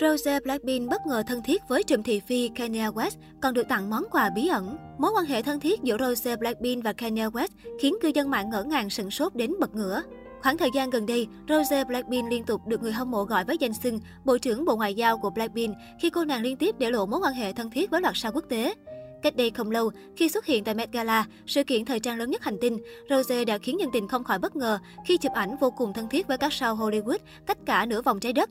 Rose Blackpink bất ngờ thân thiết với Trùm Thị Phi Kanye West, còn được tặng món quà bí ẩn. Mối quan hệ thân thiết giữa Rose Blackpink và Kanye West khiến cư dân mạng ngỡ ngàng sửng sốt đến bật ngửa. Khoảng thời gian gần đây, Rose Blackpink liên tục được người hâm mộ gọi với danh xưng Bộ trưởng Bộ Ngoại giao của Blackpink khi cô nàng liên tiếp để lộ mối quan hệ thân thiết với loạt sao quốc tế. Cách đây không lâu, khi xuất hiện tại Met Gala, sự kiện thời trang lớn nhất hành tinh, Rose đã khiến nhân tình không khỏi bất ngờ khi chụp ảnh vô cùng thân thiết với các sao Hollywood cách cả nửa vòng trái đất.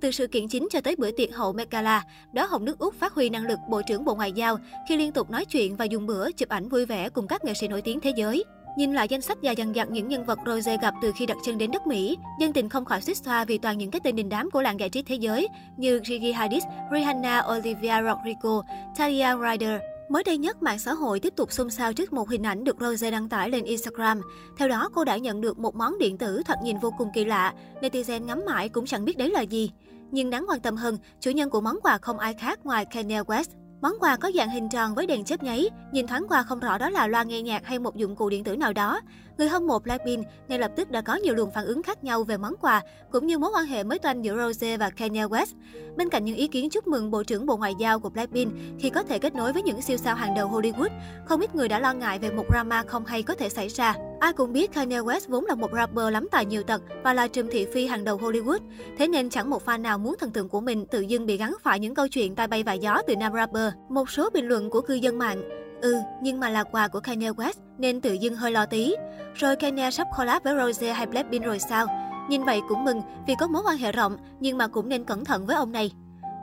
Từ sự kiện chính cho tới bữa tiệc hậu Met Gala, đó Hồng nước Úc phát huy năng lực Bộ trưởng Bộ Ngoại giao khi liên tục nói chuyện và dùng bữa chụp ảnh vui vẻ cùng các nghệ sĩ nổi tiếng thế giới. Nhìn lại danh sách dài dằng dặc những nhân vật Rose gặp từ khi đặt chân đến đất Mỹ, dân tình không khỏi suýt xoa vì toàn những cái tên đình đám của làng giải trí thế giới như Gigi Hadid, Rihanna, Olivia Rodrigo, Talia Ryder, Mới đây nhất, mạng xã hội tiếp tục xôn xao trước một hình ảnh được Rose đăng tải lên Instagram. Theo đó, cô đã nhận được một món điện tử thật nhìn vô cùng kỳ lạ. Netizen ngắm mãi cũng chẳng biết đấy là gì. Nhưng đáng quan tâm hơn, chủ nhân của món quà không ai khác ngoài Kanye West. Món quà có dạng hình tròn với đèn chớp nháy, nhìn thoáng qua không rõ đó là loa nghe nhạc hay một dụng cụ điện tử nào đó. Người hâm mộ Blackpink ngay lập tức đã có nhiều luồng phản ứng khác nhau về món quà, cũng như mối quan hệ mới toanh giữa Rose và Kanye West. Bên cạnh những ý kiến chúc mừng Bộ trưởng Bộ Ngoại giao của Blackpink khi có thể kết nối với những siêu sao hàng đầu Hollywood, không ít người đã lo ngại về một drama không hay có thể xảy ra. Ai cũng biết Kanye West vốn là một rapper lắm tài nhiều tật và là trùm thị phi hàng đầu Hollywood. Thế nên chẳng một fan nào muốn thần tượng của mình tự dưng bị gắn phải những câu chuyện tai bay và gió từ nam rapper. Một số bình luận của cư dân mạng Ừ, nhưng mà là quà của Kanye West nên tự dưng hơi lo tí. Rồi Kanye sắp collab với Rose hay Blackpink rồi sao? Nhìn vậy cũng mừng vì có mối quan hệ rộng, nhưng mà cũng nên cẩn thận với ông này.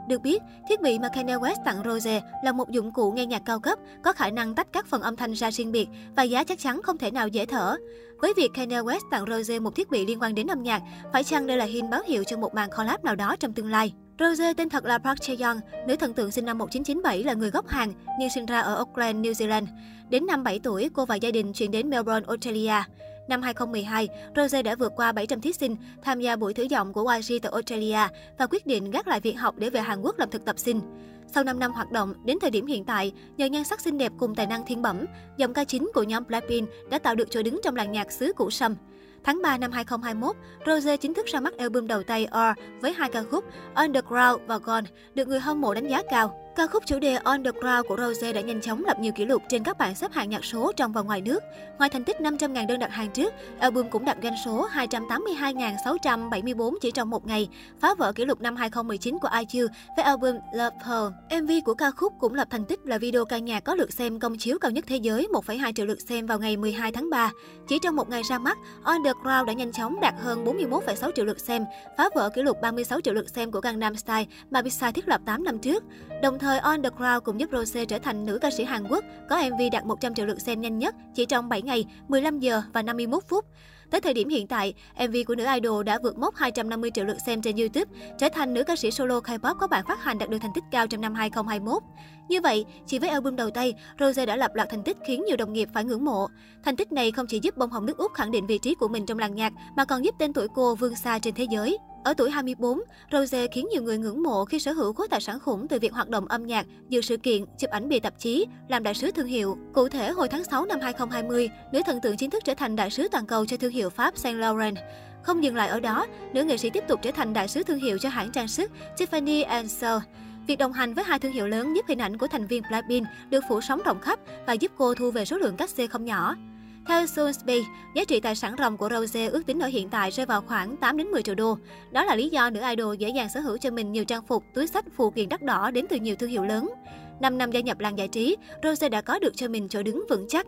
Được biết, thiết bị mà Kanye West tặng Rose là một dụng cụ nghe nhạc cao cấp, có khả năng tách các phần âm thanh ra riêng biệt và giá chắc chắn không thể nào dễ thở. Với việc Kanye West tặng Rose một thiết bị liên quan đến âm nhạc, phải chăng đây là hin báo hiệu cho một màn collab nào đó trong tương lai? Rose tên thật là Park Chae-young, nữ thần tượng sinh năm 1997 là người gốc Hàn nhưng sinh ra ở Auckland, New Zealand. Đến năm 7 tuổi, cô và gia đình chuyển đến Melbourne, Australia. Năm 2012, Rose đã vượt qua 700 thí sinh tham gia buổi thử giọng của YG tại Australia và quyết định gác lại việc học để về Hàn Quốc làm thực tập sinh. Sau 5 năm hoạt động, đến thời điểm hiện tại, nhờ nhan sắc xinh đẹp cùng tài năng thiên bẩm, dòng ca chính của nhóm Blackpink đã tạo được chỗ đứng trong làng nhạc xứ củ sâm. Tháng 3 năm 2021, Rose chính thức ra mắt album đầu tay R với hai ca khúc Underground và Gone, được người hâm mộ đánh giá cao. Ca khúc chủ đề On the Ground của Rose đã nhanh chóng lập nhiều kỷ lục trên các bảng xếp hạng nhạc số trong và ngoài nước. Ngoài thành tích 500.000 đơn đặt hàng trước, album cũng đạt doanh số 282.674 chỉ trong một ngày, phá vỡ kỷ lục năm 2019 của IU với album Love Her. MV của ca khúc cũng lập thành tích là video ca nhạc có lượt xem công chiếu cao nhất thế giới, 1,2 triệu lượt xem vào ngày 12 tháng 3. Chỉ trong một ngày ra mắt, On the Ground đã nhanh chóng đạt hơn 41,6 triệu lượt xem, phá vỡ kỷ lục 36 triệu lượt xem của Gangnam Style mà Psy thiết lập 8 năm trước. Đồng thời, thời, On The Ground cũng giúp Rose trở thành nữ ca sĩ Hàn Quốc có MV đạt 100 triệu lượt xem nhanh nhất chỉ trong 7 ngày, 15 giờ và 51 phút. Tới thời điểm hiện tại, MV của nữ idol đã vượt mốc 250 triệu lượt xem trên YouTube, trở thành nữ ca sĩ solo K-pop có bản phát hành đạt được thành tích cao trong năm 2021. Như vậy, chỉ với album đầu tay, Rose đã lập loạt thành tích khiến nhiều đồng nghiệp phải ngưỡng mộ. Thành tích này không chỉ giúp bông hồng nước Úc khẳng định vị trí của mình trong làng nhạc, mà còn giúp tên tuổi cô vươn xa trên thế giới. Ở tuổi 24, Rose khiến nhiều người ngưỡng mộ khi sở hữu khối tài sản khủng từ việc hoạt động âm nhạc, dự sự kiện, chụp ảnh bìa tạp chí, làm đại sứ thương hiệu. Cụ thể, hồi tháng 6 năm 2020, nữ thần tượng chính thức trở thành đại sứ toàn cầu cho thương hiệu Pháp Saint Laurent. Không dừng lại ở đó, nữ nghệ sĩ tiếp tục trở thành đại sứ thương hiệu cho hãng trang sức Tiffany So. Việc đồng hành với hai thương hiệu lớn giúp hình ảnh của thành viên Blackpink được phủ sóng rộng khắp và giúp cô thu về số lượng cát xê không nhỏ. Theo Sotheby's, giá trị tài sản ròng của Rose ước tính ở hiện tại rơi vào khoảng 8 đến 10 triệu đô. Đó là lý do nữ idol dễ dàng sở hữu cho mình nhiều trang phục, túi sách, phụ kiện đắt đỏ đến từ nhiều thương hiệu lớn. 5 năm gia nhập làng giải trí, Rose đã có được cho mình chỗ đứng vững chắc.